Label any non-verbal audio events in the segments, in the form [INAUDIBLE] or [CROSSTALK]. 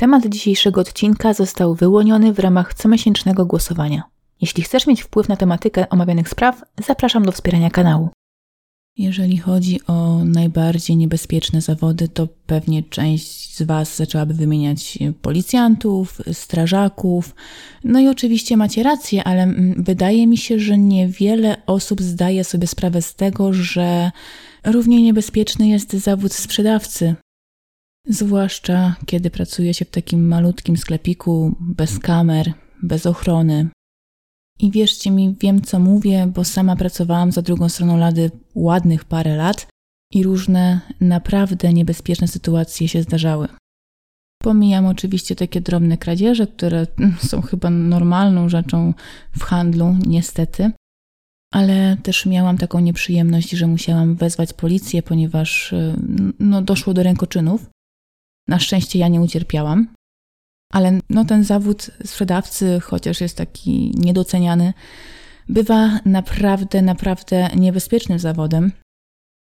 Temat dzisiejszego odcinka został wyłoniony w ramach comiesięcznego głosowania. Jeśli chcesz mieć wpływ na tematykę omawianych spraw, zapraszam do wspierania kanału. Jeżeli chodzi o najbardziej niebezpieczne zawody, to pewnie część z Was zaczęłaby wymieniać policjantów, strażaków. No i oczywiście macie rację, ale mm, wydaje mi się, że niewiele osób zdaje sobie sprawę z tego, że równie niebezpieczny jest zawód sprzedawcy. Zwłaszcza kiedy pracuje się w takim malutkim sklepiku, bez kamer, bez ochrony. I wierzcie mi, wiem co mówię, bo sama pracowałam za drugą stroną lady ładnych parę lat i różne naprawdę niebezpieczne sytuacje się zdarzały. Pomijam oczywiście takie drobne kradzieże, które [LAUGHS] są chyba normalną rzeczą w handlu, niestety, ale też miałam taką nieprzyjemność, że musiałam wezwać policję, ponieważ no, doszło do rękoczynów. Na szczęście ja nie ucierpiałam, ale no, ten zawód sprzedawcy, chociaż jest taki niedoceniany, bywa naprawdę, naprawdę niebezpiecznym zawodem.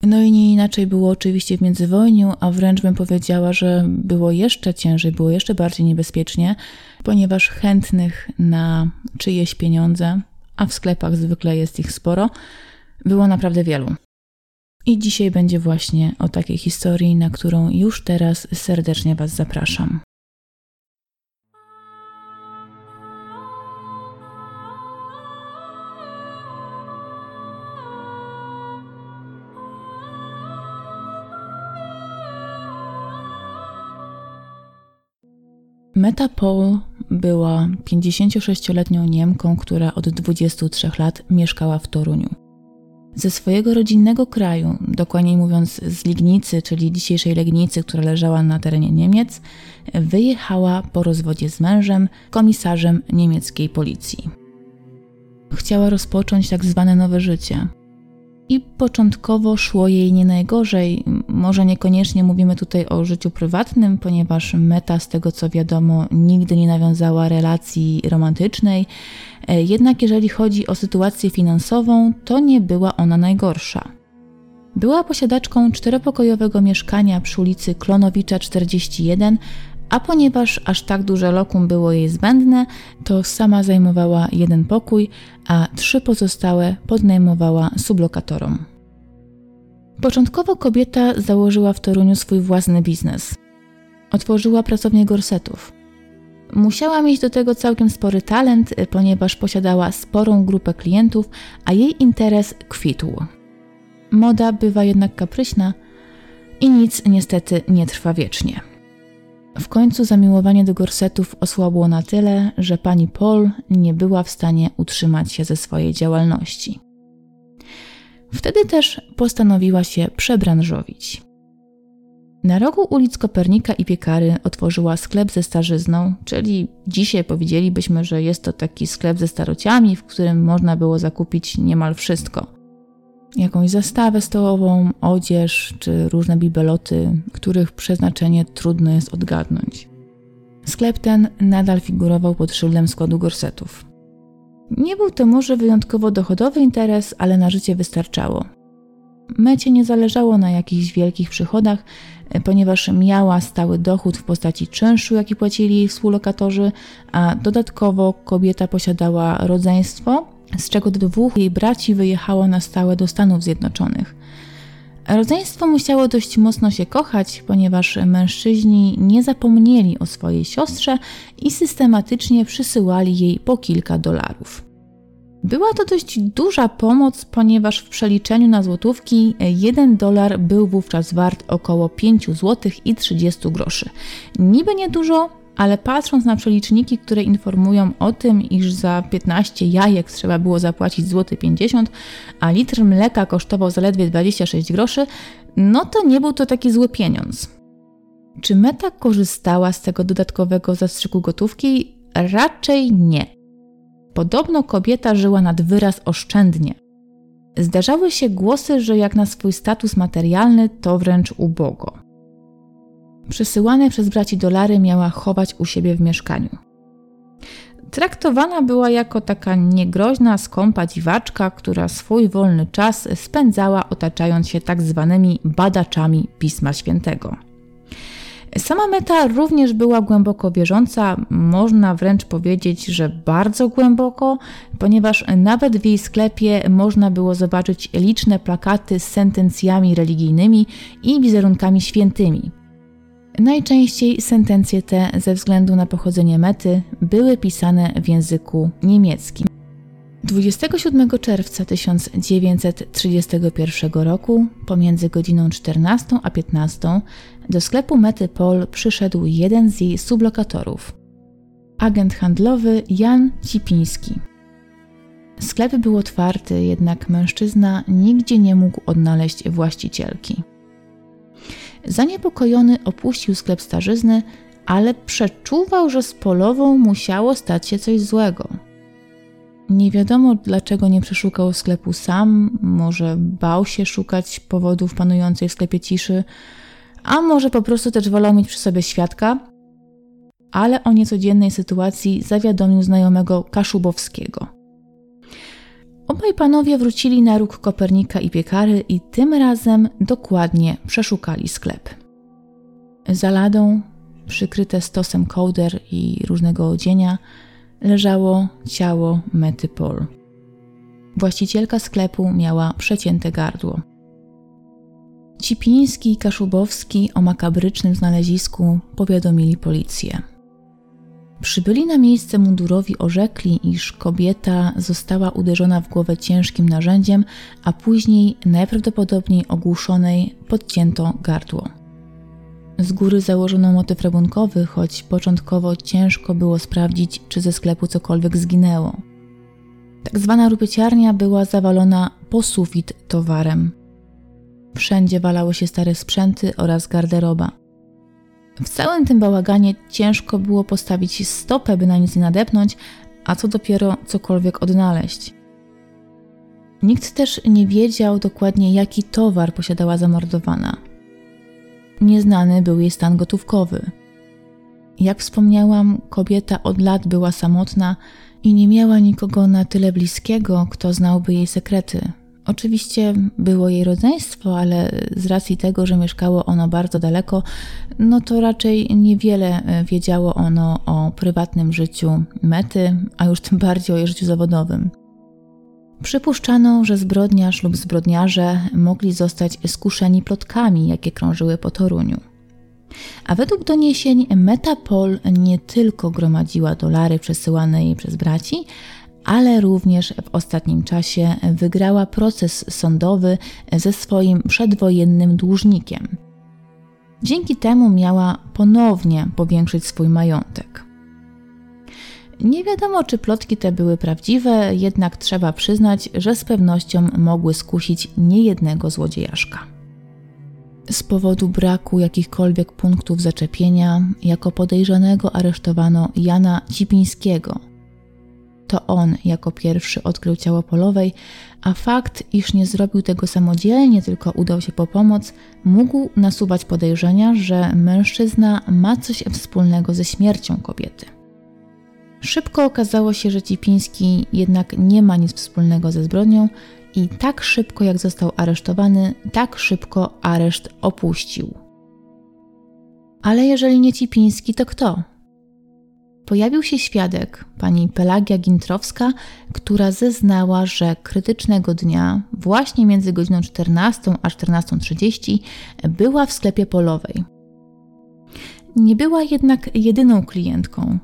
No i nie inaczej było oczywiście w międzywojniu, a wręcz bym powiedziała, że było jeszcze ciężej, było jeszcze bardziej niebezpiecznie, ponieważ chętnych na czyjeś pieniądze, a w sklepach zwykle jest ich sporo, było naprawdę wielu. I dzisiaj będzie właśnie o takiej historii, na którą już teraz serdecznie Was zapraszam. Meta Paul była 56-letnią Niemką, która od 23 lat mieszkała w Toruniu. Ze swojego rodzinnego kraju, dokładniej mówiąc z Lignicy, czyli dzisiejszej Legnicy, która leżała na terenie Niemiec, wyjechała po rozwodzie z mężem, komisarzem niemieckiej policji. Chciała rozpocząć tak zwane nowe życie – i początkowo szło jej nie najgorzej. Może niekoniecznie mówimy tutaj o życiu prywatnym, ponieważ Meta, z tego co wiadomo, nigdy nie nawiązała relacji romantycznej. E, jednak jeżeli chodzi o sytuację finansową, to nie była ona najgorsza. Była posiadaczką czteropokojowego mieszkania przy ulicy Klonowicza 41, a ponieważ aż tak duże lokum było jej zbędne, to sama zajmowała jeden pokój, a trzy pozostałe podnajmowała sublokatorom. Początkowo kobieta założyła w Toruniu swój własny biznes. Otworzyła pracownię gorsetów. Musiała mieć do tego całkiem spory talent, ponieważ posiadała sporą grupę klientów, a jej interes kwitł. Moda bywa jednak kapryśna i nic niestety nie trwa wiecznie. W końcu zamiłowanie do gorsetów osłabło na tyle, że pani Paul nie była w stanie utrzymać się ze swojej działalności. Wtedy też postanowiła się przebranżowić. Na rogu ulic Kopernika i Piekary otworzyła sklep ze starzyzną, czyli dzisiaj powiedzielibyśmy, że jest to taki sklep ze starociami, w którym można było zakupić niemal wszystko – jakąś zastawę stołową, odzież czy różne bibeloty, których przeznaczenie trudno jest odgadnąć. Sklep ten nadal figurował pod szyldem składu gorsetów. Nie był to może wyjątkowo dochodowy interes, ale na życie wystarczało. Mecie nie zależało na jakichś wielkich przychodach, ponieważ miała stały dochód w postaci czynszu, jaki płacili jej współlokatorzy, a dodatkowo kobieta posiadała rodzeństwo, z czego dwóch jej braci wyjechało na stałe do Stanów Zjednoczonych. Rodzeństwo musiało dość mocno się kochać, ponieważ mężczyźni nie zapomnieli o swojej siostrze i systematycznie przysyłali jej po kilka dolarów. Była to dość duża pomoc, ponieważ w przeliczeniu na złotówki 1 dolar był wówczas wart około 5 zł i 30 groszy. Niby niedużo, ale patrząc na przeliczniki, które informują o tym, iż za 15 jajek trzeba było zapłacić złoty 50, a litr mleka kosztował zaledwie 26 groszy, no to nie był to taki zły pieniądz. Czy Meta korzystała z tego dodatkowego zastrzyku gotówki? Raczej nie. Podobno kobieta żyła nad wyraz oszczędnie. Zdarzały się głosy, że jak na swój status materialny, to wręcz ubogo. Przesyłane przez braci dolary miała chować u siebie w mieszkaniu. Traktowana była jako taka niegroźna, skąpa dziwaczka, która swój wolny czas spędzała otaczając się tak zwanymi badaczami Pisma Świętego. Sama Meta również była głęboko wierząca, można wręcz powiedzieć, że bardzo głęboko, ponieważ nawet w jej sklepie można było zobaczyć liczne plakaty z sentencjami religijnymi i wizerunkami świętymi. Najczęściej sentencje te, ze względu na pochodzenie mety, były pisane w języku niemieckim. 27 czerwca 1931 roku, pomiędzy godziną 14 a 15, do sklepu Mety Pol przyszedł jeden z jej sublokatorów, agent handlowy Jan Cipiński. Sklep był otwarty, jednak mężczyzna nigdzie nie mógł odnaleźć właścicielki. Zaniepokojony opuścił sklep starzyzny, ale przeczuwał, że z Polową musiało stać się coś złego. Nie wiadomo, dlaczego nie przeszukał sklepu sam, może bał się szukać powodów panującej w sklepie ciszy, a może po prostu też wolał mieć przy sobie świadka, ale o niecodziennej sytuacji zawiadomił znajomego Kaszubowskiego. Obaj panowie wrócili na róg Kopernika i piekary i tym razem dokładnie przeszukali sklep. Za ladą, przykryte stosem kołder i różnego odzienia, leżało ciało Mety Paul. Właścicielka sklepu miała przecięte gardło. Cipiński i Kaszubowski o makabrycznym znalezisku powiadomili policję. Przybyli na miejsce mundurowi orzekli, iż kobieta została uderzona w głowę ciężkim narzędziem, a później najprawdopodobniej ogłuszonej podcięto gardło. Z góry założono motyw rabunkowy, choć początkowo ciężko było sprawdzić, czy ze sklepu cokolwiek zginęło. Tak zwana rupyciarnia była zawalona po sufit towarem. Wszędzie walały się stare sprzęty oraz garderoba. W całym tym bałaganie ciężko było postawić stopę, by na nic nie nadepnąć, a co dopiero cokolwiek odnaleźć. Nikt też nie wiedział dokładnie, jaki towar posiadała zamordowana. Nieznany był jej stan gotówkowy. Jak wspomniałam, kobieta od lat była samotna i nie miała nikogo na tyle bliskiego, kto znałby jej sekrety. Oczywiście było jej rodzeństwo, ale z racji tego, że mieszkało ono bardzo daleko, no to raczej niewiele e, wiedziało ono o prywatnym życiu Mety, a już tym bardziej o jej życiu zawodowym. Przypuszczano, że zbrodniarz lub zbrodniarze mogli zostać skuszeni plotkami, jakie krążyły po Toruniu. A według doniesień Metapol nie tylko gromadziła dolary przesyłane jej przez braci, ale również w ostatnim czasie wygrała proces sądowy ze swoim przedwojennym dłużnikiem. Dzięki temu miała ponownie powiększyć swój majątek. Nie wiadomo, czy plotki te były prawdziwe, jednak trzeba przyznać, że z pewnością mogły skusić niejednego złodziejaszka. Z powodu braku jakichkolwiek punktów zaczepienia, jako podejrzanego aresztowano Jana Cipińskiego. To on jako pierwszy odkrył ciało Polowej, a fakt, iż nie zrobił tego samodzielnie, tylko udał się po pomoc, mógł nasuwać podejrzenia, że mężczyzna ma coś wspólnego ze śmiercią kobiety. Szybko okazało się, że Cipiński jednak nie ma nic wspólnego ze zbrodnią i tak szybko jak został aresztowany, tak szybko areszt opuścił. Ale jeżeli nie Cipiński, to kto? Pojawił się świadek, pani Pelagia Gintrowska, która zeznała, że krytycznego dnia, właśnie między godziną 14 a 14.30, była w sklepie polowej. Nie była jednak jedyną klientką.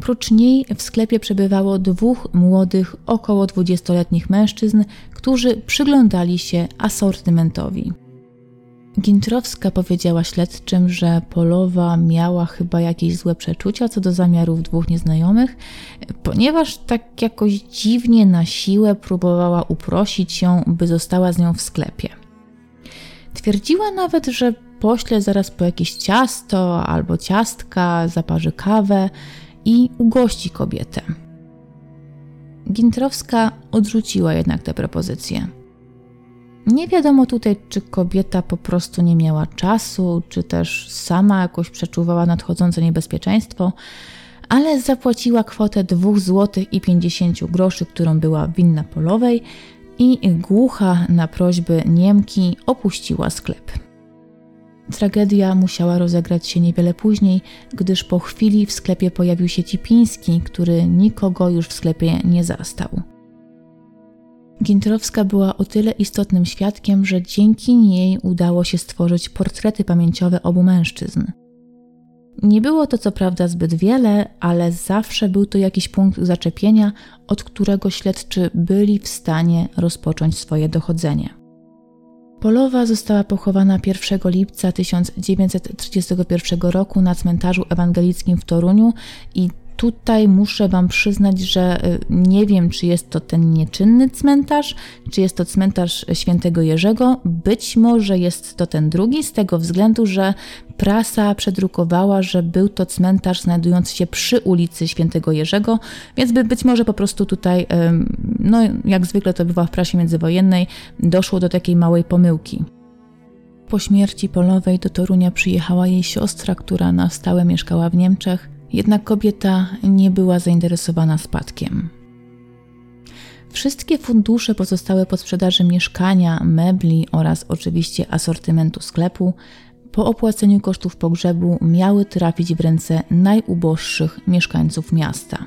Prócz niej w sklepie przebywało dwóch młodych, około 20-letnich mężczyzn, którzy przyglądali się asortymentowi. Gintrowska powiedziała śledczym, że Polowa miała chyba jakieś złe przeczucia co do zamiarów dwóch nieznajomych, ponieważ tak jakoś dziwnie na siłę próbowała uprosić ją, by została z nią w sklepie. Twierdziła nawet, że pośle zaraz po jakieś ciasto albo ciastka, zaparzy kawę i ugości kobietę. Gintrowska odrzuciła jednak tę propozycję. Nie wiadomo tutaj, czy kobieta po prostu nie miała czasu, czy też sama jakoś przeczuwała nadchodzące niebezpieczeństwo, ale zapłaciła kwotę 2 zł i 50 groszy, którą była winna polowej i głucha na prośby Niemki opuściła sklep. Tragedia musiała rozegrać się niewiele później, gdyż po chwili w sklepie pojawił się Cipiński, który nikogo już w sklepie nie zastał. Gintrowska była o tyle istotnym świadkiem, że dzięki niej udało się stworzyć portrety pamięciowe obu mężczyzn. Nie było to co prawda zbyt wiele, ale zawsze był to jakiś punkt zaczepienia, od którego śledczy byli w stanie rozpocząć swoje dochodzenie. Polowa została pochowana 1 lipca 1931 roku na cmentarzu ewangelickim w Toruniu i Tutaj muszę Wam przyznać, że y, nie wiem, czy jest to ten nieczynny cmentarz, czy jest to cmentarz świętego Jerzego. Być może jest to ten drugi, z tego względu, że prasa przedrukowała, że był to cmentarz znajdujący się przy ulicy świętego Jerzego, więc by być może po prostu tutaj, no jak zwykle to bywa w prasie międzywojennej, doszło do takiej małej pomyłki. Po śmierci Polowej do Torunia przyjechała jej siostra, która na stałe mieszkała w Niemczech. Jednak kobieta nie była zainteresowana spadkiem. Wszystkie fundusze pozostałe po sprzedaży mieszkania, mebli oraz oczywiście asortymentu sklepu po opłaceniu kosztów pogrzebu miały trafić w ręce najuboższych mieszkańców miasta.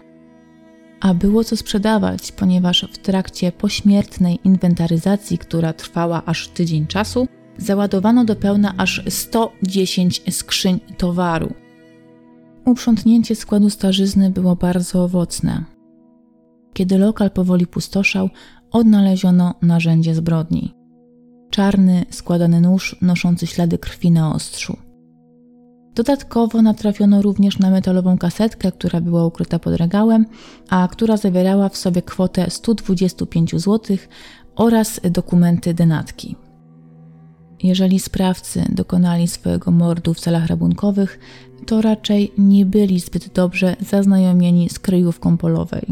A było co sprzedawać, ponieważ w trakcie pośmiertnej inwentaryzacji, która trwała aż tydzień czasu, załadowano do pełna aż 110 skrzyń towaru, Uprzątnięcie składu starzyzny było bardzo owocne. Kiedy lokal powoli pustoszał, odnaleziono narzędzie zbrodni. Czarny, składany nóż noszący ślady krwi na ostrzu. Dodatkowo natrafiono również na metalową kasetkę, która była ukryta pod regałem, a która zawierała w sobie kwotę 125 zł oraz dokumenty denatki. Jeżeli sprawcy dokonali swojego mordu w celach rabunkowych, to raczej nie byli zbyt dobrze zaznajomieni z kryjówką polowej.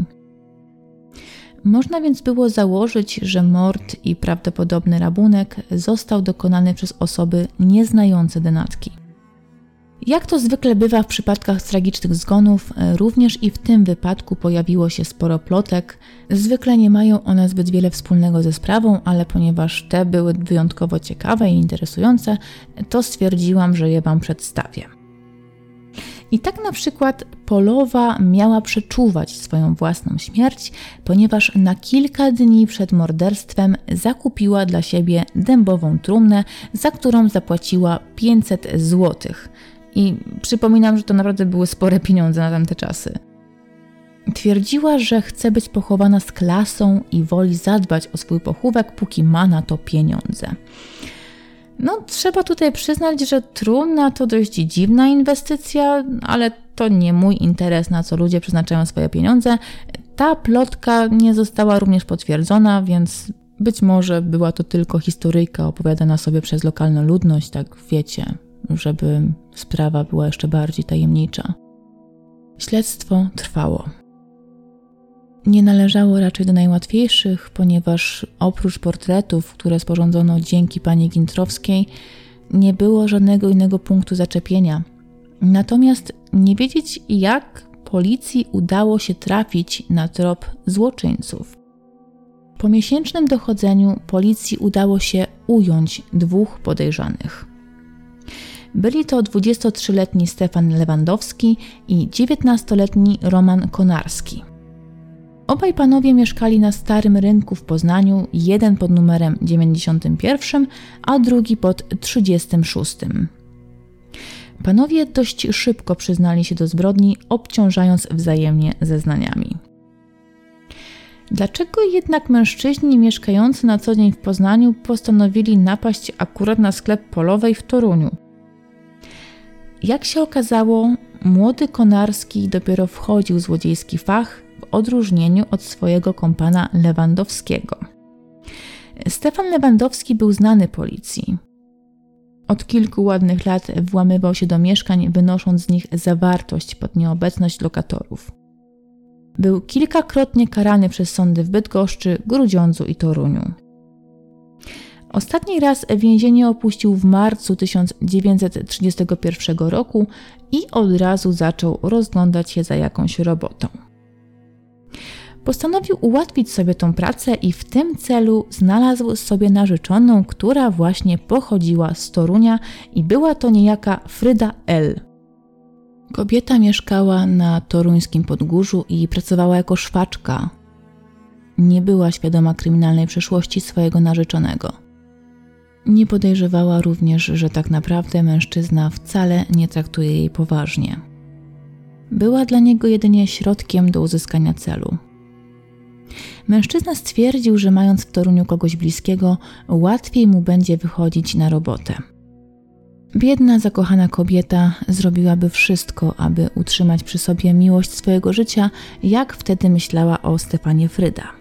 Można więc było założyć, że mord i prawdopodobny rabunek został dokonany przez osoby nieznające denatki. Jak to zwykle bywa w przypadkach tragicznych zgonów, również i w tym wypadku pojawiło się sporo plotek. Zwykle nie mają one zbyt wiele wspólnego ze sprawą, ale ponieważ te były wyjątkowo ciekawe i interesujące, to stwierdziłam, że je Wam przedstawię. I tak na przykład Polowa miała przeczuwać swoją własną śmierć, ponieważ na kilka dni przed morderstwem zakupiła dla siebie dębową trumnę, za którą zapłaciła 500 złotych. I przypominam, że to naprawdę były spore pieniądze na tamte czasy. Twierdziła, że chce być pochowana z klasą i woli zadbać o swój pochówek, póki ma na to pieniądze. No, trzeba tutaj przyznać, że trumna to dość dziwna inwestycja, ale to nie mój interes, na co ludzie przeznaczają swoje pieniądze. Ta plotka nie została również potwierdzona, więc być może była to tylko historyjka opowiadana sobie przez lokalną ludność, tak wiecie, żeby sprawa była jeszcze bardziej tajemnicza. Śledztwo trwało. Nie należało raczej do najłatwiejszych, ponieważ oprócz portretów, które sporządzono dzięki pani Gintrowskiej, nie było żadnego innego punktu zaczepienia. Natomiast nie wiedzieć, jak policji udało się trafić na trop złoczyńców. Po miesięcznym dochodzeniu policji udało się ująć dwóch podejrzanych. Byli to 23-letni Stefan Lewandowski i 19-letni Roman Konarski. Obaj panowie mieszkali na Starym Rynku w Poznaniu, jeden pod numerem 91, a drugi pod 36. Panowie dość szybko przyznali się do zbrodni, obciążając wzajemnie zeznaniami. Dlaczego jednak mężczyźni mieszkający na co dzień w Poznaniu postanowili napaść akurat na sklep polowej w Toruniu? Jak się okazało, młody Konarski dopiero wchodził w złodziejski fach odróżnieniu od swojego kompana Lewandowskiego. Stefan Lewandowski był znany policji. Od kilku ładnych lat włamywał się do mieszkań, wynosząc z nich zawartość pod nieobecność lokatorów. Był kilkakrotnie karany przez sądy w Bydgoszczy, Grudziądzu i Toruniu. Ostatni raz więzienie opuścił w marcu 1931 roku i od razu zaczął rozglądać się za jakąś robotą. Postanowił ułatwić sobie tą pracę i w tym celu znalazł sobie narzeczoną, która właśnie pochodziła z Torunia i była to niejaka Fryda L. Kobieta mieszkała na toruńskim podgórzu i pracowała jako szwaczka. Nie była świadoma kryminalnej przeszłości swojego narzeczonego. Nie podejrzewała również, że tak naprawdę mężczyzna wcale nie traktuje jej poważnie. Była dla niego jedynie środkiem do uzyskania celu. Mężczyzna stwierdził, że mając w Toruniu kogoś bliskiego, łatwiej mu będzie wychodzić na robotę. Biedna, zakochana kobieta zrobiłaby wszystko, aby utrzymać przy sobie miłość swojego życia, jak wtedy myślała o Stefanie Fryda.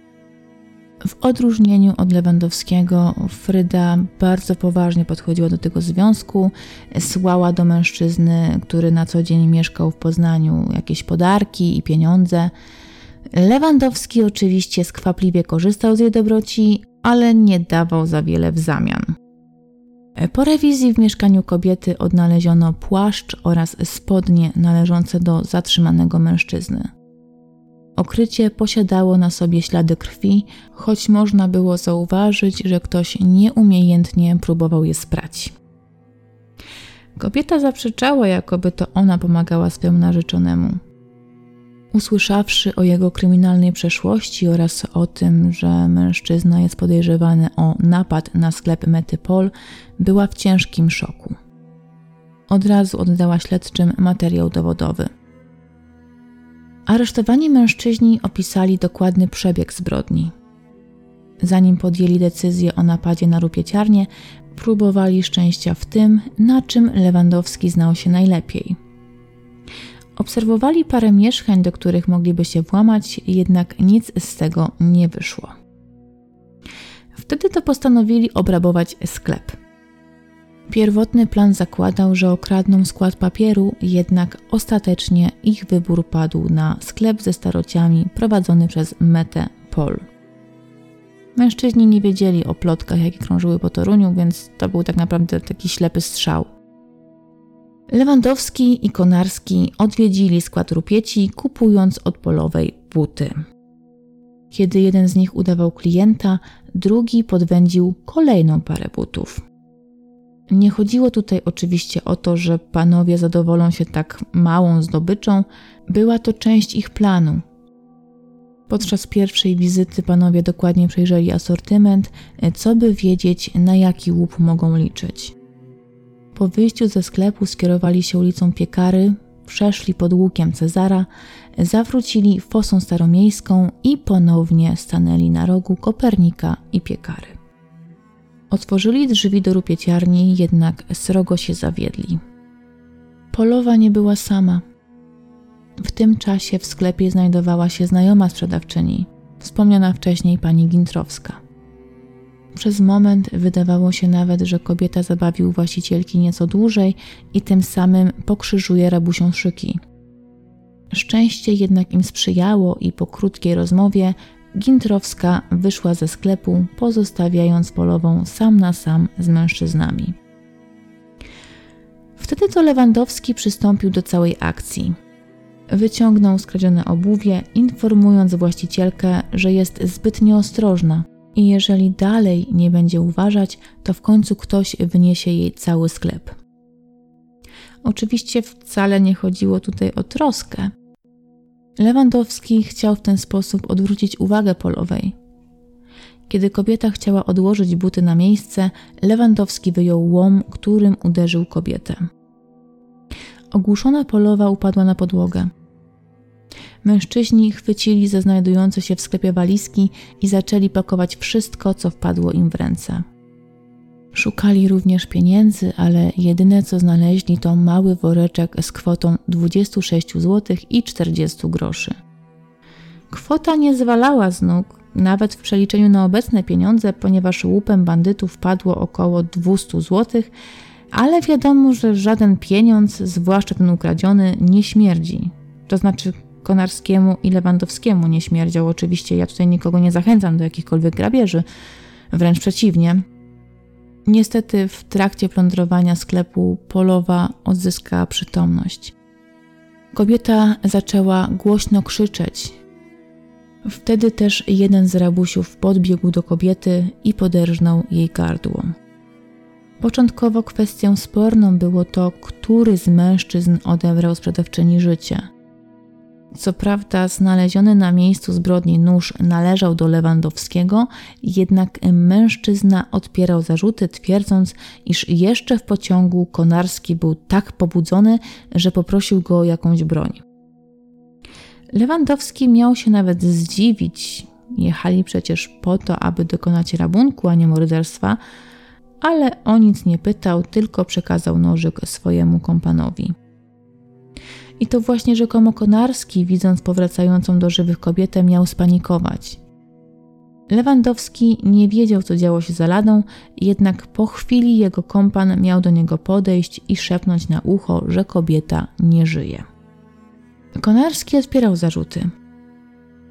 W odróżnieniu od Lewandowskiego, Fryda bardzo poważnie podchodziła do tego związku, słała do mężczyzny, który na co dzień mieszkał w Poznaniu, jakieś podarki i pieniądze. Lewandowski oczywiście skwapliwie korzystał z jej dobroci, ale nie dawał za wiele w zamian. Po rewizji w mieszkaniu kobiety odnaleziono płaszcz oraz spodnie należące do zatrzymanego mężczyzny. Okrycie posiadało na sobie ślady krwi, choć można było zauważyć, że ktoś nieumiejętnie próbował je sprać. Kobieta zaprzeczała, jakoby to ona pomagała swemu narzeczonemu. Usłyszawszy o jego kryminalnej przeszłości oraz o tym, że mężczyzna jest podejrzewany o napad na sklep Metypol, była w ciężkim szoku. Od razu oddała śledczym materiał dowodowy. Aresztowani mężczyźni opisali dokładny przebieg zbrodni. Zanim podjęli decyzję o napadzie na rupieciarnię, próbowali szczęścia w tym, na czym Lewandowski znał się najlepiej – Obserwowali parę mieszkań, do których mogliby się włamać, jednak nic z tego nie wyszło. Wtedy to postanowili obrabować sklep. Pierwotny plan zakładał, że okradną skład papieru, jednak ostatecznie ich wybór padł na sklep ze starociami prowadzony przez Metę Pol. Mężczyźni nie wiedzieli o plotkach, jakie krążyły po Toruniu, więc to był tak naprawdę taki ślepy strzał. Lewandowski i Konarski odwiedzili skład rupieci, kupując od polowej buty. Kiedy jeden z nich udawał klienta, drugi podwędził kolejną parę butów. Nie chodziło tutaj oczywiście o to, że panowie zadowolą się tak małą zdobyczą, była to część ich planu. Podczas pierwszej wizyty panowie dokładnie przejrzeli asortyment, co by wiedzieć, na jaki łup mogą liczyć. Po wyjściu ze sklepu skierowali się ulicą Piekary, przeszli pod łukiem Cezara, zawrócili fosą staromiejską i ponownie stanęli na rogu Kopernika i Piekary. Otworzyli drzwi do rupieciarni, jednak srogo się zawiedli. Polowa nie była sama. W tym czasie w sklepie znajdowała się znajoma sprzedawczyni, wspomniana wcześniej pani Gintrowska. Przez moment wydawało się nawet, że kobieta zabawił właścicielki nieco dłużej i tym samym pokrzyżuje rabusią szyki. Szczęście jednak im sprzyjało i po krótkiej rozmowie Gintrowska wyszła ze sklepu, pozostawiając polową sam na sam z mężczyznami. Wtedy to Lewandowski przystąpił do całej akcji. Wyciągnął skradzione obuwie, informując właścicielkę, że jest zbyt nieostrożna i jeżeli dalej nie będzie uważać, to w końcu ktoś wyniesie jej cały sklep. Oczywiście wcale nie chodziło tutaj o troskę. Lewandowski chciał w ten sposób odwrócić uwagę polowej. Kiedy kobieta chciała odłożyć buty na miejsce, Lewandowski wyjął łom, którym uderzył kobietę. Ogłuszona polowa upadła na podłogę. Mężczyźni chwycili ze znajdujące się w sklepie walizki i zaczęli pakować wszystko, co wpadło im w ręce. Szukali również pieniędzy, ale jedyne co znaleźli to mały woreczek z kwotą 26 zł i 40 groszy. Kwota nie zwalała z nóg, nawet w przeliczeniu na obecne pieniądze, ponieważ łupem bandytów padło około 200 zł, ale wiadomo, że żaden pieniądz, zwłaszcza ten ukradziony, nie śmierdzi. To znaczy, Konarskiemu i Lewandowskiemu nie śmierdział. Oczywiście ja tutaj nikogo nie zachęcam do jakichkolwiek grabieży, wręcz przeciwnie. Niestety w trakcie plądrowania sklepu Polowa odzyskała przytomność. Kobieta zaczęła głośno krzyczeć. Wtedy też jeden z rabusiów podbiegł do kobiety i poderżnął jej gardło. Początkowo kwestią sporną było to, który z mężczyzn odebrał sprzedawczyni życie. Co prawda, znaleziony na miejscu zbrodni nóż należał do Lewandowskiego, jednak mężczyzna odpierał zarzuty, twierdząc, iż jeszcze w pociągu Konarski był tak pobudzony, że poprosił go o jakąś broń. Lewandowski miał się nawet zdziwić. Jechali przecież po to, aby dokonać rabunku, a nie morderstwa, ale o nic nie pytał, tylko przekazał nożyk swojemu kompanowi. I to właśnie rzekomo Konarski, widząc powracającą do żywych kobietę, miał spanikować. Lewandowski nie wiedział, co działo się za ladą, jednak po chwili jego kompan miał do niego podejść i szepnąć na ucho, że kobieta nie żyje. Konarski odpierał zarzuty.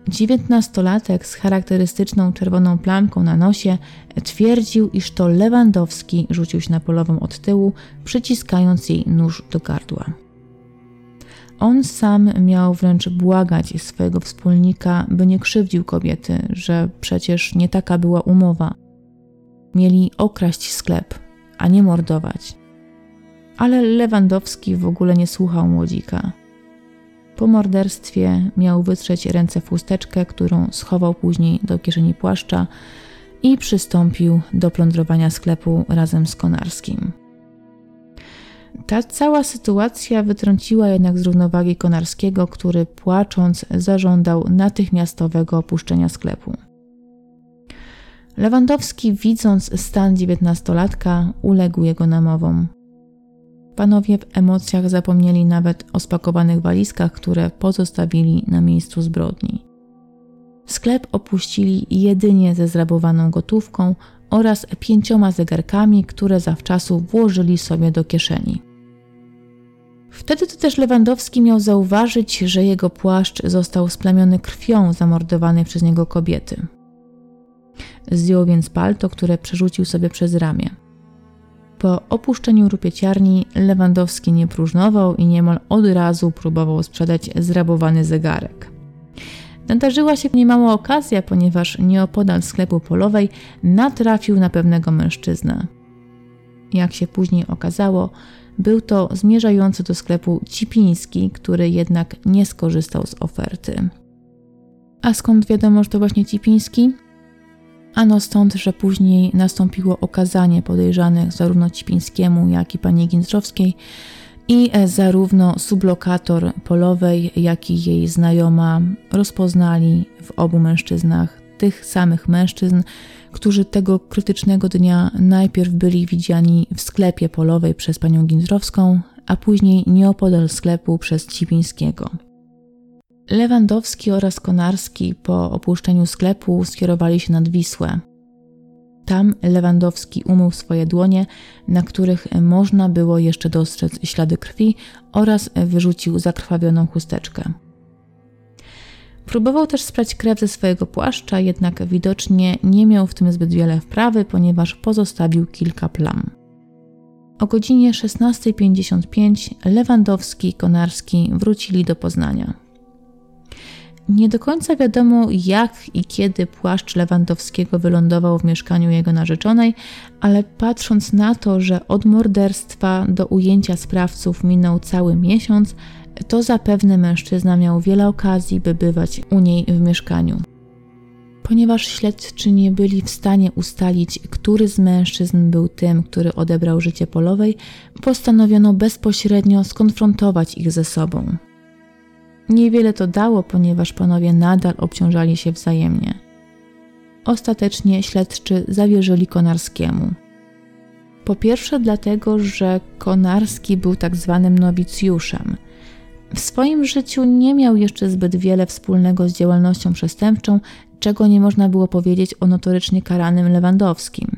Dziewiętnastolatek z charakterystyczną czerwoną plamką na nosie twierdził, iż to Lewandowski rzucił się na polową od tyłu, przyciskając jej nóż do gardła. On sam miał wręcz błagać swojego wspólnika, by nie krzywdził kobiety, że przecież nie taka była umowa. Mieli okraść sklep, a nie mordować. Ale Lewandowski w ogóle nie słuchał młodzika. Po morderstwie miał wytrzeć ręce w chusteczkę, którą schował później do kieszeni płaszcza i przystąpił do plądrowania sklepu razem z Konarskim. Ta cała sytuacja wytrąciła jednak z równowagi Konarskiego, który płacząc zażądał natychmiastowego opuszczenia sklepu. Lewandowski, widząc stan dziewiętnastolatka, uległ jego namowom. Panowie w emocjach zapomnieli nawet o spakowanych walizkach, które pozostawili na miejscu zbrodni. Sklep opuścili jedynie ze zrabowaną gotówką oraz pięcioma zegarkami, które zawczasu włożyli sobie do kieszeni. Wtedy to też Lewandowski miał zauważyć, że jego płaszcz został splamiony krwią zamordowanej przez niego kobiety. Zdjął więc palto, które przerzucił sobie przez ramię. Po opuszczeniu rupieciarni Lewandowski nie próżnował i niemal od razu próbował sprzedać zrabowany zegarek. Nadarzyła się niemała okazja, ponieważ nieopodal sklepu polowej natrafił na pewnego mężczyznę. Jak się później okazało, był to zmierzający do sklepu Cipiński, który jednak nie skorzystał z oferty. A skąd wiadomo, że to właśnie Cipiński? Ano stąd, że później nastąpiło okazanie podejrzanych zarówno Cipińskiemu, jak i pani Gintrowskiej i e, zarówno sublokator Polowej, jak i jej znajoma rozpoznali w obu mężczyznach tych samych mężczyzn, którzy tego krytycznego dnia najpierw byli widziani w sklepie Polowej przez panią Gintrowską, a później nieopodal sklepu przez Cipińskiego. Lewandowski oraz Konarski po opuszczeniu sklepu skierowali się nad Wisłę. Tam Lewandowski umył swoje dłonie, na których można było jeszcze dostrzec ślady krwi oraz wyrzucił zakrwawioną chusteczkę. Próbował też sprać krew ze swojego płaszcza, jednak widocznie nie miał w tym zbyt wiele wprawy, ponieważ pozostawił kilka plam. O godzinie 16.55 Lewandowski i Konarski wrócili do Poznania. Nie do końca wiadomo, jak i kiedy płaszcz Lewandowskiego wylądował w mieszkaniu jego narzeczonej, ale patrząc na to, że od morderstwa do ujęcia sprawców minął cały miesiąc, to zapewne mężczyzna miał wiele okazji, by bywać u niej w mieszkaniu. Ponieważ śledczy nie byli w stanie ustalić, który z mężczyzn był tym, który odebrał życie polowej, postanowiono bezpośrednio skonfrontować ich ze sobą. Niewiele to dało, ponieważ panowie nadal obciążali się wzajemnie. Ostatecznie śledczy zawierzyli Konarskiemu. Po pierwsze, dlatego, że Konarski był tak zwanym nowicjuszem. W swoim życiu nie miał jeszcze zbyt wiele wspólnego z działalnością przestępczą, czego nie można było powiedzieć o notorycznie karanym Lewandowskim.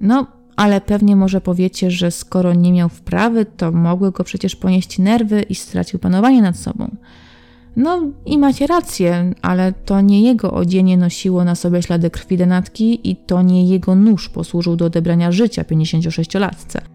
No, ale pewnie może powiecie, że skoro nie miał wprawy, to mogły go przecież ponieść nerwy i stracił panowanie nad sobą. No i macie rację, ale to nie jego odzienie nosiło na sobie ślady krwi denatki i to nie jego nóż posłużył do odebrania życia 56-latce.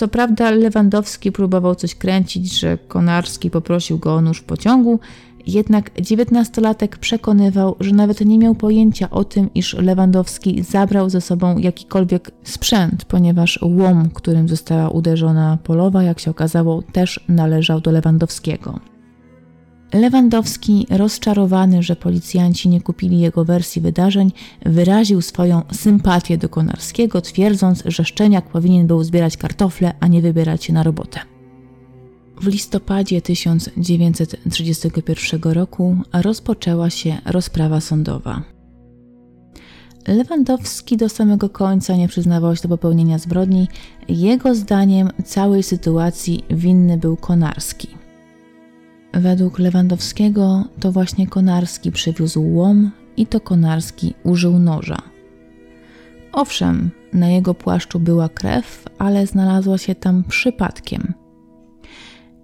Co prawda Lewandowski próbował coś kręcić, że Konarski poprosił go o nóż w pociągu, Jednak dziewiętnastolatek przekonywał, że nawet nie miał pojęcia o tym, iż Lewandowski zabrał ze sobą jakikolwiek sprzęt, ponieważ łom, którym została uderzona Polowa, jak się okazało, też należał do Lewandowskiego. Lewandowski, rozczarowany, że policjanci nie kupili jego wersji wydarzeń, wyraził swoją sympatię do Konarskiego, twierdząc, że Szczeniak powinien był zbierać kartofle, a nie wybierać się na robotę. W listopadzie 1931 roku rozpoczęła się rozprawa sądowa. Lewandowski do samego końca nie przyznawał się do popełnienia zbrodni. Jego zdaniem całej sytuacji winny był Konarski. Według Lewandowskiego to właśnie Konarski przywiózł łom i to Konarski użył noża. Owszem, na jego płaszczu była krew, ale znalazła się tam przypadkiem.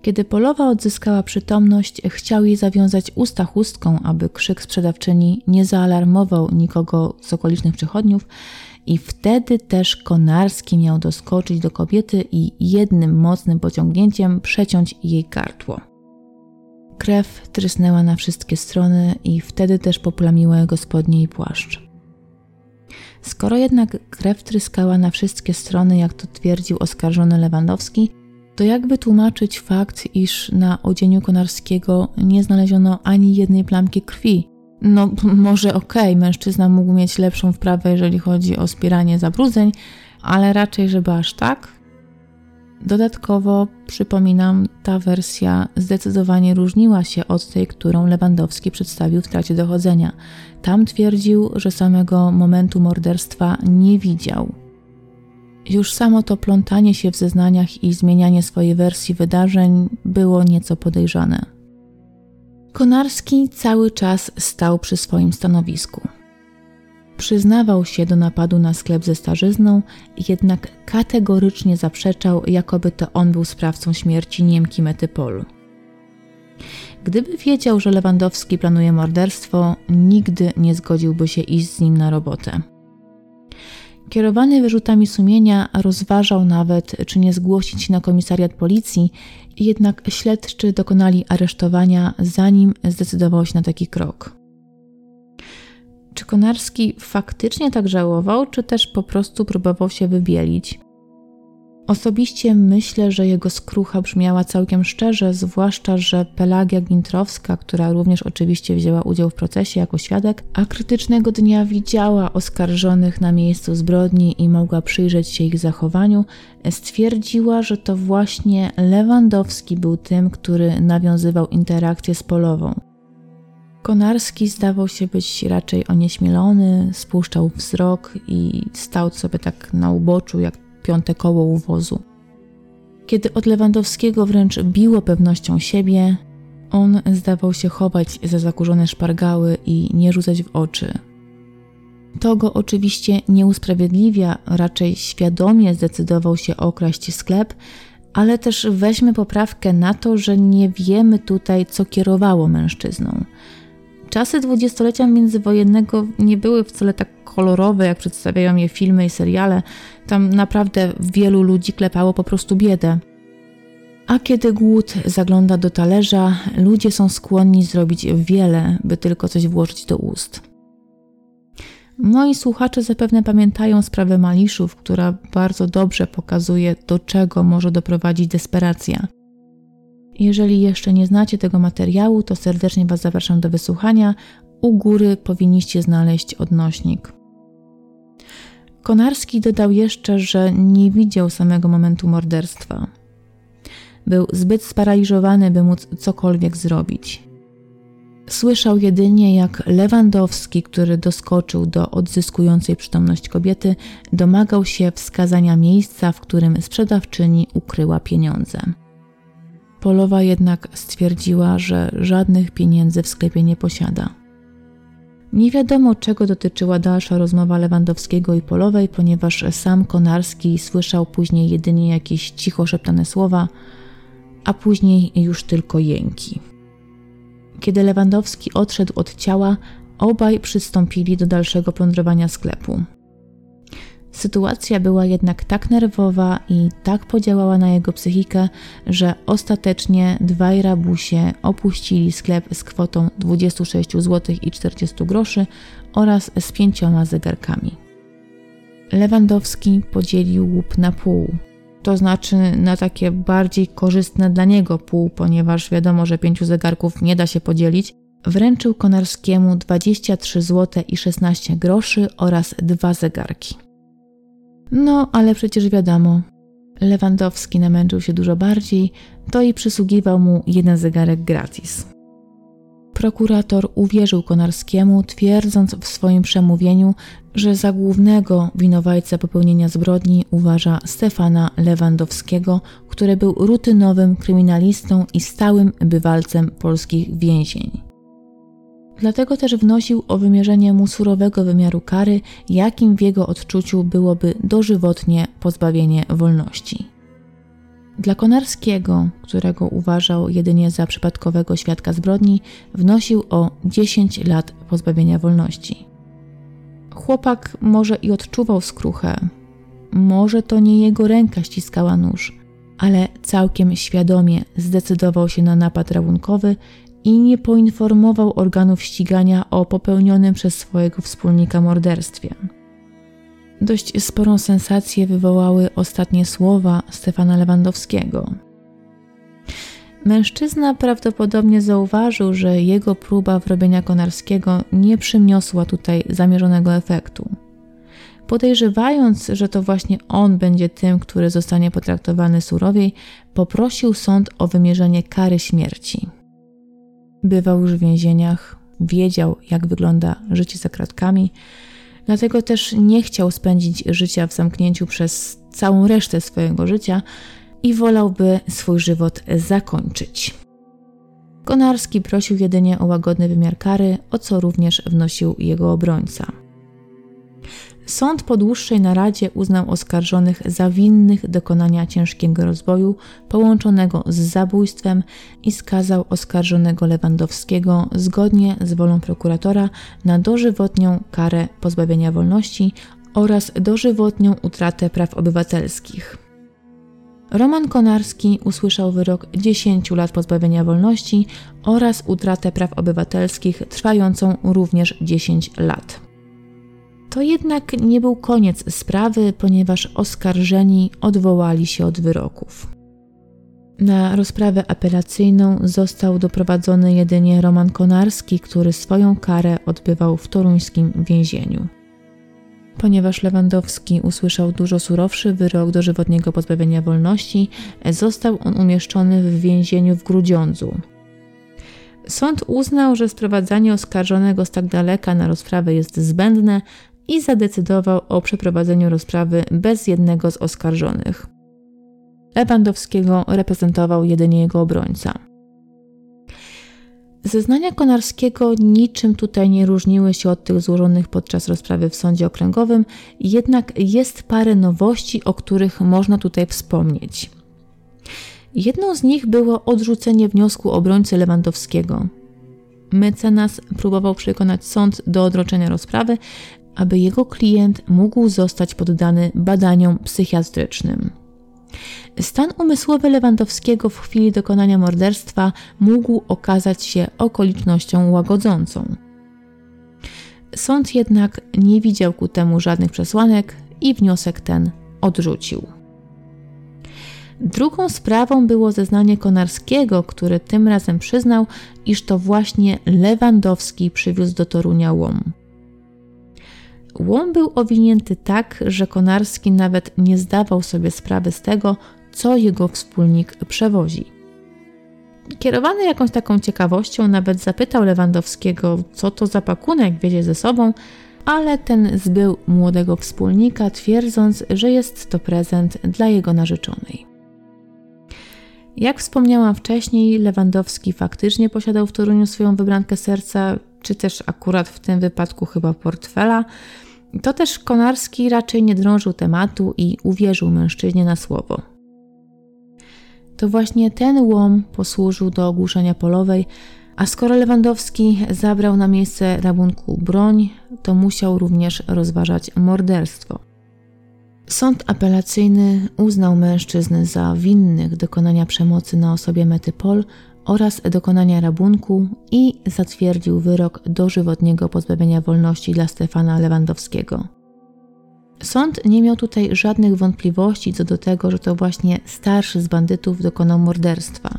Kiedy Polowa odzyskała przytomność, chciał jej zawiązać usta chustką, aby krzyk sprzedawczyni nie zaalarmował nikogo z okolicznych przechodniów, i wtedy też Konarski miał doskoczyć do kobiety i jednym mocnym pociągnięciem przeciąć jej gardło. Krew trysnęła na wszystkie strony i wtedy też poplamiła jego spodnie i płaszcz. Skoro jednak krew tryskała na wszystkie strony, jak to twierdził oskarżony Lewandowski, to jak wytłumaczyć fakt, iż na odzieniu Konarskiego nie znaleziono ani jednej plamki krwi? No, [LAUGHS] może okej, okay, mężczyzna mógł mieć lepszą wprawę, jeżeli chodzi o spieranie zabrudzeń, ale raczej, żeby aż tak? Dodatkowo, przypominam, ta wersja zdecydowanie różniła się od tej, którą Lewandowski przedstawił w trakcie dochodzenia. Tam twierdził, że samego momentu morderstwa nie widział. Już samo to plątanie się w zeznaniach i zmienianie swojej wersji wydarzeń było nieco podejrzane. Konarski cały czas stał przy swoim stanowisku. Przyznawał się do napadu na sklep ze starzyzną, jednak kategorycznie zaprzeczał, jakoby to on był sprawcą śmierci Niemki Metypolu. Gdyby wiedział, że Lewandowski planuje morderstwo, nigdy nie zgodziłby się iść z nim na robotę. Kierowany wyrzutami sumienia rozważał nawet, czy nie zgłosić na komisariat policji, jednak śledczy dokonali aresztowania, zanim zdecydował się na taki krok. Czy Konarski faktycznie tak żałował, czy też po prostu próbował się wybielić? Osobiście myślę, że jego skrucha brzmiała całkiem szczerze, zwłaszcza, że Pelagia Gintrowska, która również oczywiście wzięła udział w procesie jako świadek, a krytycznego dnia widziała oskarżonych na miejscu zbrodni i mogła przyjrzeć się ich zachowaniu, stwierdziła, że to właśnie Lewandowski był tym, który nawiązywał interakcję z Polową. Konarski zdawał się być raczej onieśmielony, spuszczał wzrok i stał sobie tak na uboczu, jak piąte koło u wozu. Kiedy od Lewandowskiego wręcz biło pewnością siebie, on zdawał się chować za zakurzone szpargały i nie rzucać w oczy. To go oczywiście nie usprawiedliwia, raczej świadomie zdecydował się okraść sklep, ale też weźmy poprawkę na to, że nie wiemy tutaj, co kierowało mężczyzną. Czasy dwudziestolecia międzywojennego nie były wcale tak kolorowe, jak przedstawiają je filmy i seriale. Tam naprawdę wielu ludzi klepało po prostu biedę. A kiedy głód zagląda do talerza, ludzie są skłonni zrobić wiele, by tylko coś włożyć do ust. Moi słuchacze zapewne pamiętają sprawę Maliszów, która bardzo dobrze pokazuje, do czego może doprowadzić desperacja. Jeżeli jeszcze nie znacie tego materiału, to serdecznie Was zapraszam do wysłuchania. U góry powinniście znaleźć odnośnik. Konarski dodał jeszcze, że nie widział samego momentu morderstwa. Był zbyt sparaliżowany, by móc cokolwiek zrobić. Słyszał jedynie, jak Lewandowski, który doskoczył do odzyskującej przytomność kobiety, domagał się wskazania miejsca, w którym sprzedawczyni ukryła pieniądze. Polowa jednak stwierdziła, że żadnych pieniędzy w sklepie nie posiada. Nie wiadomo, czego dotyczyła dalsza rozmowa Lewandowskiego i Polowej, ponieważ sam Konarski słyszał później jedynie jakieś cicho szeptane słowa, a później już tylko jęki. Kiedy Lewandowski odszedł od ciała, obaj przystąpili do dalszego plądrowania sklepu. Sytuacja była jednak tak nerwowa i tak podziałała na jego psychikę, że ostatecznie dwaj rabusie opuścili sklep z kwotą 26 zł i 40 groszy oraz z pięcioma zegarkami. Lewandowski podzielił łup na pół, to znaczy na takie bardziej korzystne dla niego pół, ponieważ wiadomo, że pięciu zegarków nie da się podzielić. Wręczył Konarskiemu 23 zł i 16 groszy oraz dwa zegarki. No, ale przecież wiadomo, Lewandowski namęczył się dużo bardziej, to i przysługiwał mu jeden zegarek gratis. Prokurator uwierzył Konarskiemu, twierdząc w swoim przemówieniu, że za głównego winowajcę popełnienia zbrodni uważa Stefana Lewandowskiego, który był rutynowym kryminalistą i stałym bywalcem polskich więzień. Dlatego też wnosił o wymierzenie mu surowego wymiaru kary, jakim w jego odczuciu byłoby dożywotnie pozbawienie wolności. Dla Konarskiego, którego uważał jedynie za przypadkowego świadka zbrodni, wnosił o 10 lat pozbawienia wolności. Chłopak może i odczuwał skruchę, może to nie jego ręka ściskała nóż, ale całkiem świadomie zdecydował się na napad rabunkowy i nie poinformował organów ścigania o popełnionym przez swojego wspólnika morderstwie. Dość sporą sensację wywołały ostatnie słowa Stefana Lewandowskiego. Mężczyzna prawdopodobnie zauważył, że jego próba wrobienia Konarskiego nie przyniosła tutaj zamierzonego efektu. Podejrzewając, że to właśnie on będzie tym, który zostanie potraktowany surowiej, poprosił sąd o wymierzenie kary śmierci. Bywał już w więzieniach, wiedział, jak wygląda życie za kratkami, dlatego też nie chciał spędzić życia w zamknięciu przez całą resztę swojego życia i wolałby swój żywot zakończyć. Konarski prosił jedynie o łagodny wymiar kary, o co również wnosił jego obrońca. Sąd po dłuższej naradzie uznał oskarżonych za winnych dokonania ciężkiego rozboju połączonego z zabójstwem i skazał oskarżonego Lewandowskiego zgodnie z wolą prokuratora na dożywotnią karę pozbawienia wolności oraz dożywotnią utratę praw obywatelskich. Roman Konarski usłyszał wyrok 10 lat pozbawienia wolności oraz utratę praw obywatelskich trwającą również 10 lat. To jednak nie był koniec sprawy, ponieważ oskarżeni odwołali się od wyroków. Na rozprawę apelacyjną został doprowadzony jedynie Roman Konarski, który swoją karę odbywał w toruńskim więzieniu. Ponieważ Lewandowski usłyszał dużo surowszy wyrok dożywotniego pozbawienia wolności, został on umieszczony w więzieniu w Grudziądzu. Sąd uznał, że sprowadzanie oskarżonego z tak daleka na rozprawę jest zbędne, i zadecydował o przeprowadzeniu rozprawy bez jednego z oskarżonych. Lewandowskiego reprezentował jedynie jego obrońca. Zeznania Konarskiego niczym tutaj nie różniły się od tych złożonych podczas rozprawy w sądzie okręgowym, jednak jest parę nowości, o których można tutaj wspomnieć. Jedną z nich było odrzucenie wniosku obrońcy Lewandowskiego. Mecenas próbował przekonać sąd do odroczenia rozprawy, aby jego klient mógł zostać poddany badaniom psychiatrycznym. Stan umysłowy Lewandowskiego w chwili dokonania morderstwa mógł okazać się okolicznością łagodzącą. Sąd jednak nie widział ku temu żadnych przesłanek i wniosek ten odrzucił. Drugą sprawą było zeznanie Konarskiego, który tym razem przyznał, iż to właśnie Lewandowski przywiózł do Torunia łom. Łom był owinięty tak, że Konarski nawet nie zdawał sobie sprawy z tego, co jego wspólnik przewozi. Kierowany jakąś taką ciekawością, nawet zapytał Lewandowskiego, co to za pakunek wiezie ze sobą, ale ten zbył młodego wspólnika, twierdząc, że jest to prezent dla jego narzeczonej. Jak wspomniałam wcześniej, Lewandowski faktycznie posiadał w Toruniu swoją wybrankę serca, czy też akurat w tym wypadku chyba portfela, to też Konarski raczej nie drążył tematu i uwierzył mężczyźnie na słowo. To właśnie ten łom posłużył do ogłuszenia polowej, a skoro Lewandowski zabrał na miejsce rabunku broń, to musiał również rozważać morderstwo. Sąd apelacyjny uznał mężczyzn za winnych dokonania przemocy na osobie Metypol oraz dokonania rabunku i zatwierdził wyrok dożywotniego pozbawienia wolności dla Stefana Lewandowskiego. Sąd nie miał tutaj żadnych wątpliwości co do tego, że to właśnie starszy z bandytów dokonał morderstwa.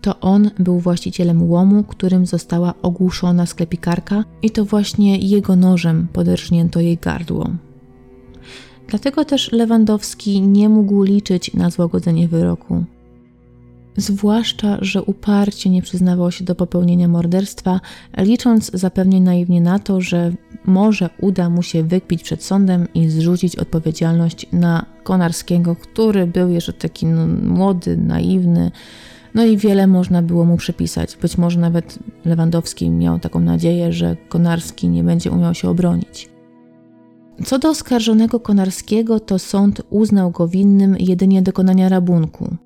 To on był właścicielem łomu, którym została ogłuszona sklepikarka, i to właśnie jego nożem poderżnięto jej gardło. Dlatego też Lewandowski nie mógł liczyć na złagodzenie wyroku. Zwłaszcza, że uparcie nie przyznawał się do popełnienia morderstwa, licząc zapewne naiwnie na to, że może uda mu się wykpić przed sądem i zrzucić odpowiedzialność na Konarskiego, który był jeszcze taki no, młody, naiwny. No i wiele można było mu przypisać. Być może nawet Lewandowski miał taką nadzieję, że Konarski nie będzie umiał się obronić. Co do oskarżonego Konarskiego, to sąd uznał go winnym jedynie dokonania rabunku.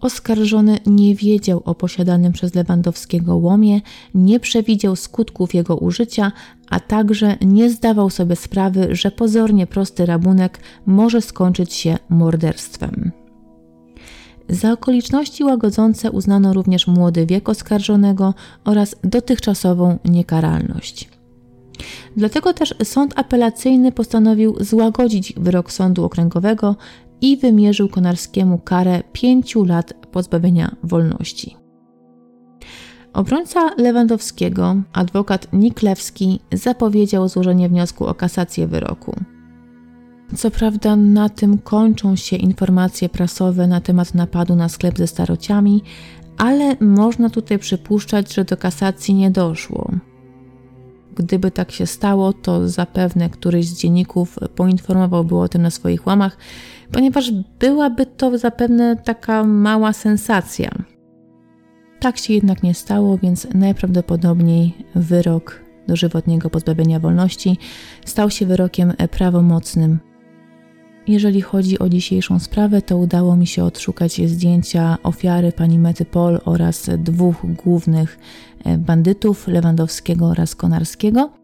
Oskarżony nie wiedział o posiadanym przez Lewandowskiego łomie, nie przewidział skutków jego użycia, a także nie zdawał sobie sprawy, że pozornie prosty rabunek może skończyć się morderstwem. Za okoliczności łagodzące uznano również młody wiek oskarżonego oraz dotychczasową niekaralność. Dlatego też sąd apelacyjny postanowił złagodzić wyrok sądu okręgowego i wymierzył Konarskiemu karę pięciu lat pozbawienia wolności. Obrońca Lewandowskiego, adwokat Niklewski, zapowiedział złożenie wniosku o kasację wyroku. Co prawda, na tym kończą się informacje prasowe na temat napadu na sklep ze starociami, ale można tutaj przypuszczać, że do kasacji nie doszło. Gdyby tak się stało, to zapewne któryś z dzienników poinformowałby o tym na swoich łamach, ponieważ byłaby to zapewne taka mała sensacja. Tak się jednak nie stało, więc najprawdopodobniej wyrok dożywotniego pozbawienia wolności stał się wyrokiem prawomocnym. Jeżeli chodzi o dzisiejszą sprawę, to udało mi się odszukać zdjęcia ofiary pani Mety Pol oraz dwóch głównych bandytów Lewandowskiego oraz Konarskiego.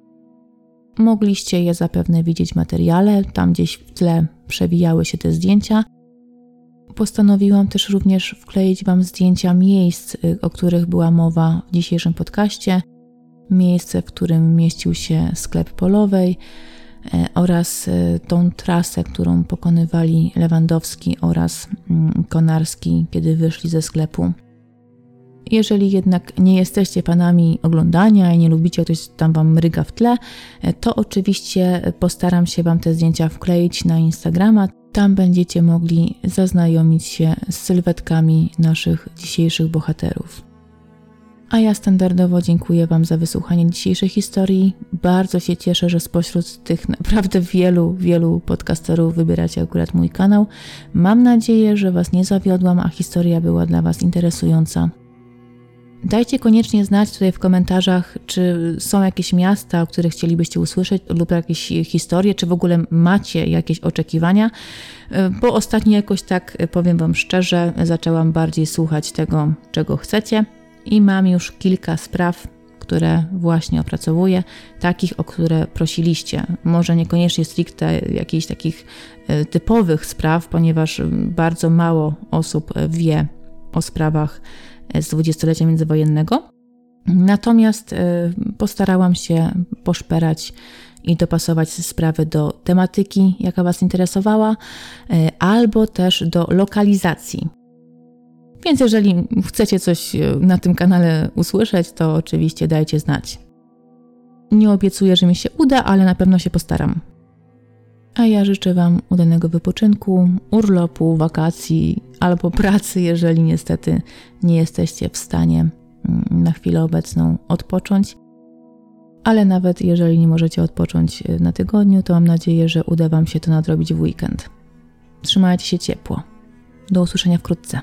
Mogliście je zapewne widzieć w materiale, tam gdzieś w tle przewijały się te zdjęcia. Postanowiłam też również wkleić Wam zdjęcia miejsc, y, o których była mowa w dzisiejszym podcaście. Miejsce, w którym mieścił się sklep polowej e, oraz y, tą trasę, którą pokonywali Lewandowski oraz mm, Konarski, kiedy wyszli ze sklepu. Jeżeli jednak nie jesteście panami oglądania i nie lubicie, ktoś tam wam mryga w tle, to oczywiście postaram się wam te zdjęcia wkleić na Instagrama. Tam będziecie mogli zaznajomić się z sylwetkami naszych dzisiejszych bohaterów. A ja standardowo dziękuję Wam za wysłuchanie dzisiejszej historii. Bardzo się cieszę, że spośród tych naprawdę wielu, wielu podcasterów wybieracie akurat mój kanał. Mam nadzieję, że Was nie zawiodłam, a historia była dla Was interesująca. Dajcie koniecznie znać tutaj w komentarzach, czy są jakieś miasta, o których chcielibyście usłyszeć, lub jakieś historie, czy w ogóle macie jakieś oczekiwania, bo ostatnio jakoś tak, powiem Wam szczerze, zaczęłam bardziej słuchać tego, czego chcecie i mam już kilka spraw, które właśnie opracowuję, takich, o które prosiliście. Może niekoniecznie stricte jakichś takich e, typowych spraw, ponieważ bardzo mało osób wie o sprawach z dwudziestolecia międzywojennego. Natomiast e, postarałam się poszperać i dopasować sprawy do tematyki, jaka Was interesowała, e, albo też do lokalizacji. Więc jeżeli chcecie coś e, na tym kanale usłyszeć, to oczywiście dajcie znać. Nie obiecuję, że mi się uda, ale na pewno się postaram. A ja życzę Wam udanego wypoczynku, urlopu, wakacji albo pracy, jeżeli niestety nie jesteście w stanie mm, na chwilę obecną odpocząć. Ale nawet jeżeli nie możecie odpocząć e, na tygodniu, to mam nadzieję, że uda Wam się to nadrobić w weekend. Trzymajcie się ciepło. Do usłyszenia wkrótce.